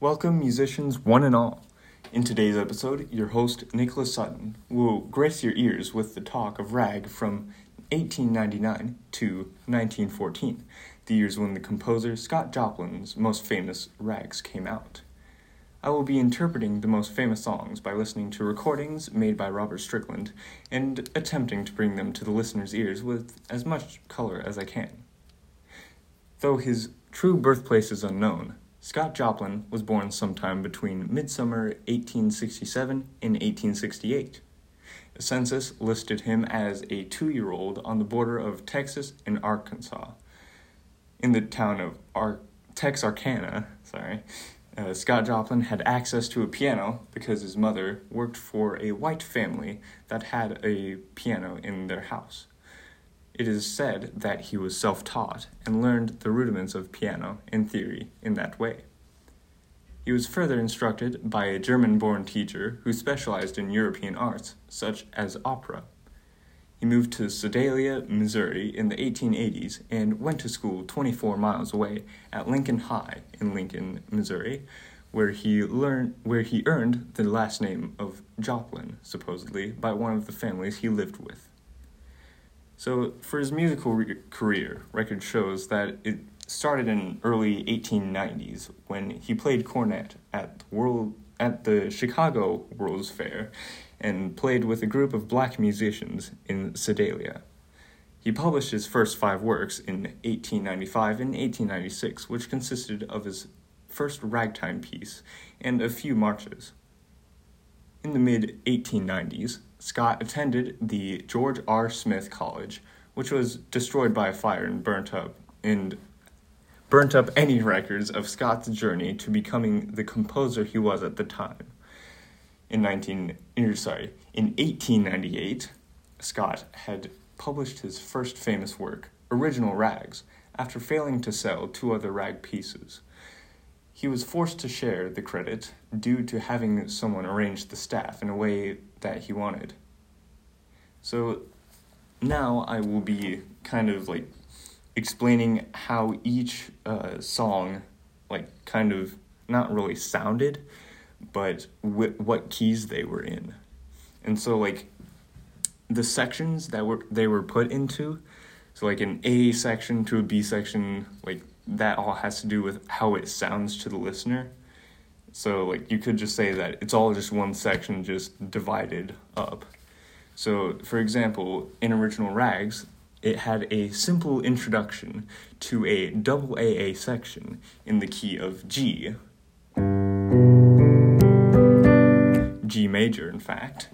Welcome, musicians, one and all. In today's episode, your host, Nicholas Sutton, will grace your ears with the talk of rag from 1899 to 1914, the years when the composer Scott Joplin's most famous rags came out. I will be interpreting the most famous songs by listening to recordings made by Robert Strickland and attempting to bring them to the listener's ears with as much color as I can. Though his true birthplace is unknown, Scott Joplin was born sometime between midsummer 1867 and 1868. The census listed him as a two year old on the border of Texas and Arkansas. In the town of Ar- Texarkana, sorry, uh, Scott Joplin had access to a piano because his mother worked for a white family that had a piano in their house. It is said that he was self taught and learned the rudiments of piano and theory in that way. He was further instructed by a German born teacher who specialized in European arts, such as opera. He moved to Sedalia, Missouri in the 1880s and went to school 24 miles away at Lincoln High in Lincoln, Missouri, where he learned where he earned the last name of Joplin, supposedly by one of the families he lived with. So, for his musical re- career, record shows that it started in early 1890s when he played cornet at the world at the Chicago World's Fair and played with a group of black musicians in Sedalia. He published his first five works in 1895 and 1896, which consisted of his first ragtime piece and a few marches. In the mid 1890s, Scott attended the George R. Smith College, which was destroyed by a fire and burnt up, and burnt up any records of Scott's journey to becoming the composer he was at the time. In 19 er, sorry, in 1898, Scott had published his first famous work, Original Rags, after failing to sell two other rag pieces. He was forced to share the credit due to having someone arrange the staff in a way that he wanted. So now I will be kind of like explaining how each uh, song, like, kind of not really sounded, but wh- what keys they were in. And so, like, the sections that were they were put into, so like an A section to a B section, like that all has to do with how it sounds to the listener. So like you could just say that it's all just one section just divided up. So for example, in original rags, it had a simple introduction to a double AA section in the key of G. G major, in fact,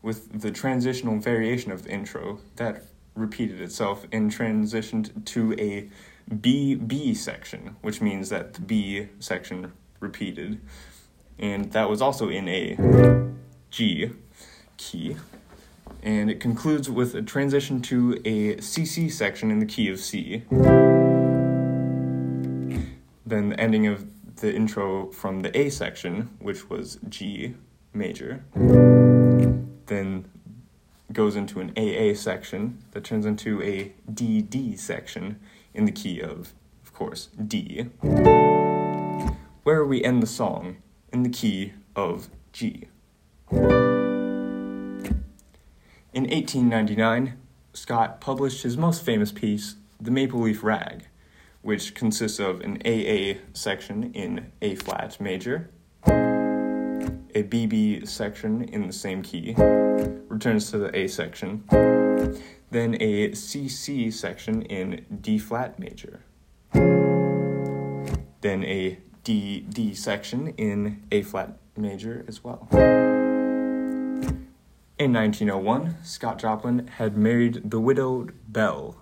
with the transitional variation of the intro that repeated itself and transitioned to a BB section, which means that the B section repeated. And that was also in a G key. And it concludes with a transition to a CC section in the key of C. Then the ending of the intro from the A section, which was G major. Then goes into an AA section that turns into a DD section in the key of, of course, D. Where we end the song in the key of G. In 1899, Scott published his most famous piece, The Maple Leaf Rag, which consists of an AA section in A flat major, a BB section in the same key, returns to the A section, then a CC section in D flat major, then a DD section in A flat major as well. In 1901, Scott Joplin had married the widowed Belle.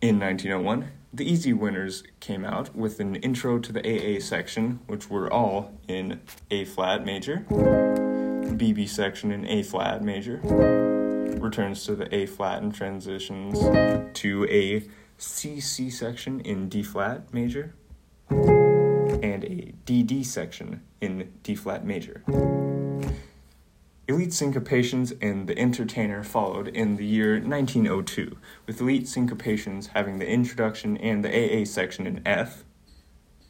In 1901, the Easy Winners came out with an intro to the AA section, which were all in A flat major, BB section in A flat major, returns to the A flat and transitions to a CC section in D flat major, and a DD section in D flat major. Elite Syncopations and The Entertainer followed in the year 1902, with Elite Syncopations having the introduction and the AA section in F,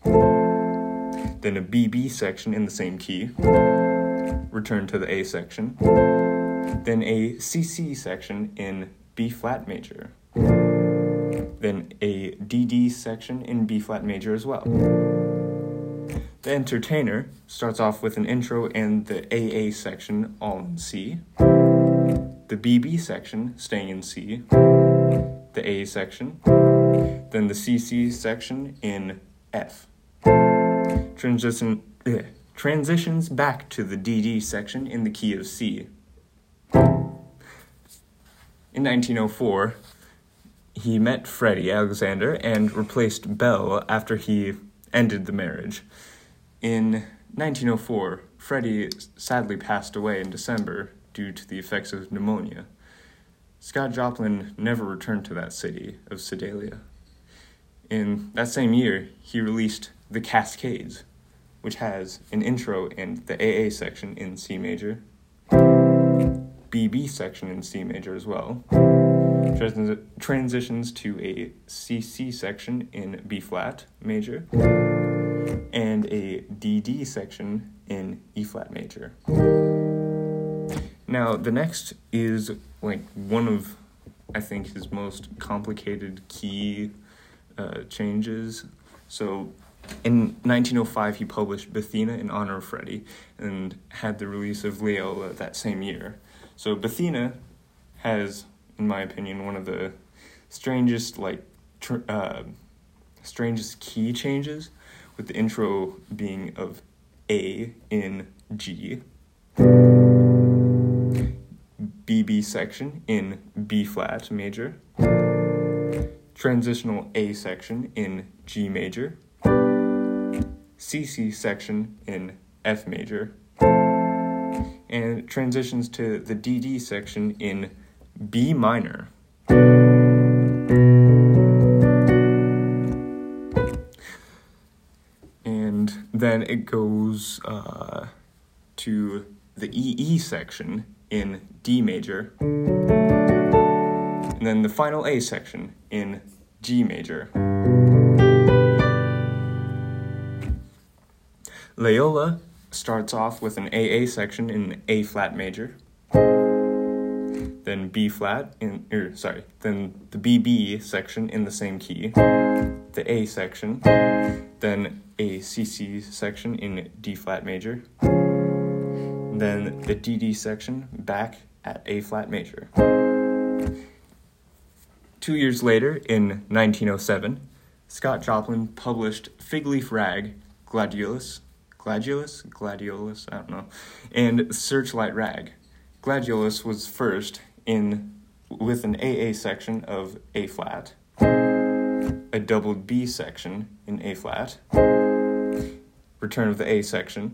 then a BB section in the same key, return to the A section, then a CC section in B flat major, then a DD section in B flat major as well. The entertainer starts off with an intro and the AA section all in C, the BB section staying in C, the A section, then the CC section in F. Transition, eh, transitions back to the DD section in the key of C. In 1904, he met Freddie Alexander and replaced Belle after he ended the marriage. In 1904, Freddie sadly passed away in December due to the effects of pneumonia. Scott Joplin never returned to that city of Sedalia. In that same year, he released The Cascades, which has an intro and the AA section in C major, BB section in C major as well, trans- transitions to a CC section in B flat major, and a DD section in E flat major. Now, the next is like one of, I think, his most complicated key uh, changes. So, in 1905, he published Bethena in honor of Freddie and had the release of Leola that same year. So, Bethena has, in my opinion, one of the strangest, like, tr- uh, strangest key changes, with the intro being of A in G. BB section in B flat major, transitional A section in G major, CC section in F major, and transitions to the DD section in B minor. Then it goes uh, to the EE section in D major, and then the final A section in G major. Leola starts off with an AA section in A flat major, then B flat in er, sorry, then the BB section in the same key, the A section, then a CC section in D flat major, then the DD section back at A flat major. Two years later, in 1907, Scott Joplin published Fig Leaf Rag, Gladiolus, Gladiolus, Gladiolus, I don't know, and Searchlight Rag. Gladiolus was first in with an AA section of A flat, a double B section in A flat, return of the A section,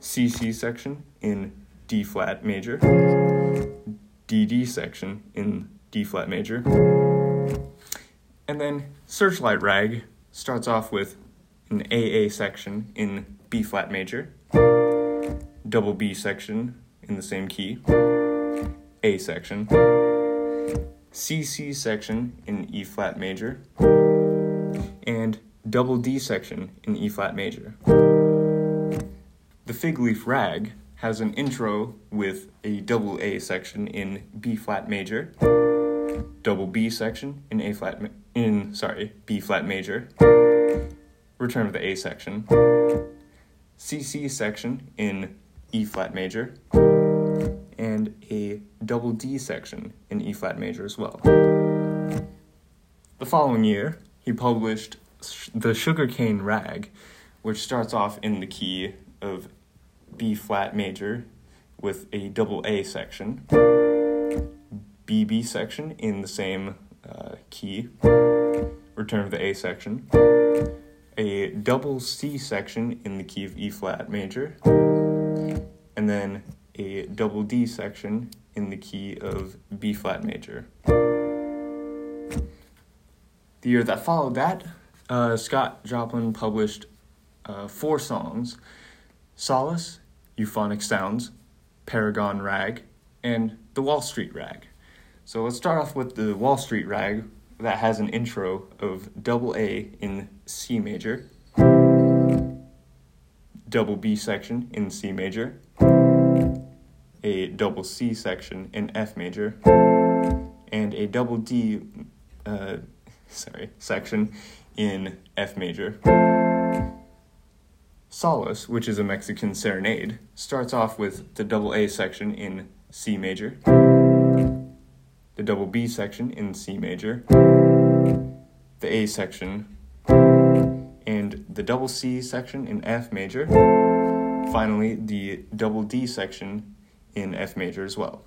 CC section in D flat major, DD section in D flat major, and then Searchlight Rag starts off with an AA section in B flat major, double B section in the same key, A section, CC section in E flat major, and double D section in E flat major. The fig leaf rag has an intro with a double A section in B flat major, double B section in A flat ma- in sorry, B flat major, return of the A section, CC section in E flat major, and a double D section in E flat major as well. The following year, he published The Sugarcane Rag, which starts off in the key of B flat major with a double A section, BB section in the same uh, key, return of the A section, a double C section in the key of E flat major, and then a double D section in the key of B flat major. The year that followed that, uh, Scott Joplin published uh, four songs Solace, Euphonic Sounds, Paragon Rag, and the Wall Street Rag. So let's start off with the Wall Street Rag that has an intro of double A in C major, double B section in C major, a double C section in F major, and a double D, uh, sorry, section in F major. Solace, which is a Mexican serenade, starts off with the double A section in C major, the double B section in C major, the A section, and the double C section in F major. Finally, the double D section in F major as well.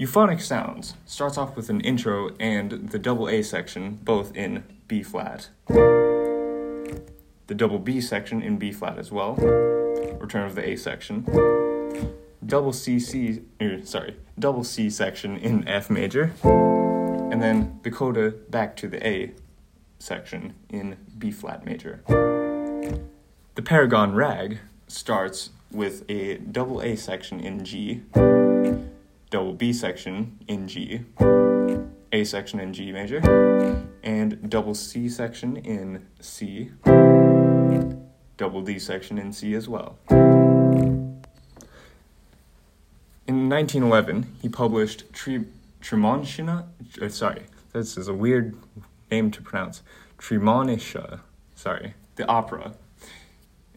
Euphonic Sounds starts off with an intro and the double A section both in B flat. The double B section in B flat as well. Return of the A section. Double C C er, sorry, double C section in F major. And then the coda back to the A section in B flat major. The Paragon Rag starts with a double A section in G double B section in G, A section in G major, and double C section in C, double D section in C as well. In 1911, he published Tri- Tremontina, uh, sorry, this is a weird name to pronounce, Tremonisha, sorry, the opera.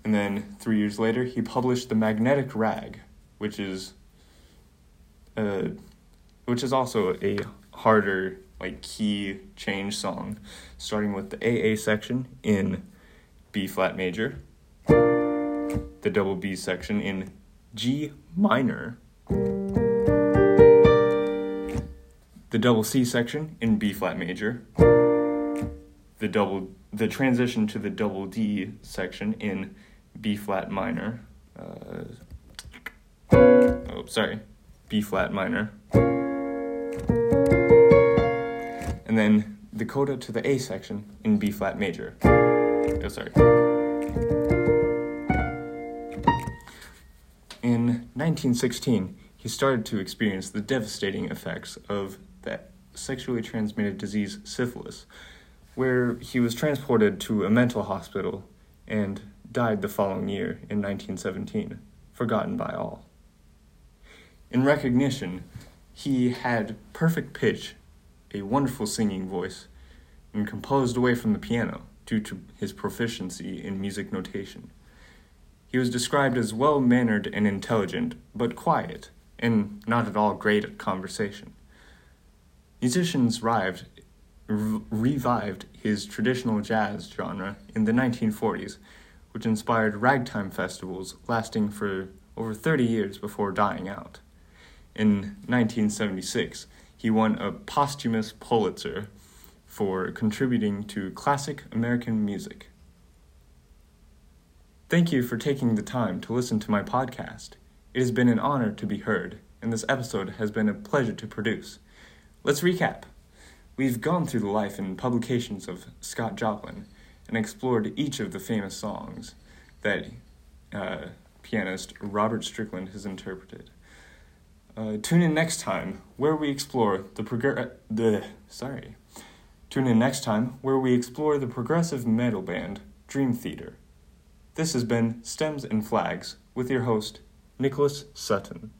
And then three years later, he published The Magnetic Rag, which is uh, which is also a harder like key change song, starting with the AA section in B flat major, the double B section in G minor, the double C section in B flat major, the double the transition to the double D section in B flat minor. Uh, oh, sorry, B flat minor. And then the coda to the A section in B flat major. Oh, sorry. In 1916, he started to experience the devastating effects of that sexually transmitted disease syphilis, where he was transported to a mental hospital and died the following year in 1917, forgotten by all. In recognition, he had perfect pitch, a wonderful singing voice, and composed away from the piano due to his proficiency in music notation. He was described as well mannered and intelligent, but quiet, and not at all great at conversation. Musicians revived his traditional jazz genre in the 1940s, which inspired ragtime festivals lasting for over 30 years before dying out in 1976, he won a posthumous Pulitzer for contributing to classic American music. Thank you for taking the time to listen to my podcast. It has been an honor to be heard, and this episode has been a pleasure to produce. Let's recap. We've gone through the life and publications of Scott Joplin and explored each of the famous songs that uh, pianist Robert Strickland has interpreted. Uh, tune in next time where we explore the progr- the sorry. Tune in next time where we explore the progressive metal band Dream Theater. This has been Stems and Flags with your host Nicholas Sutton.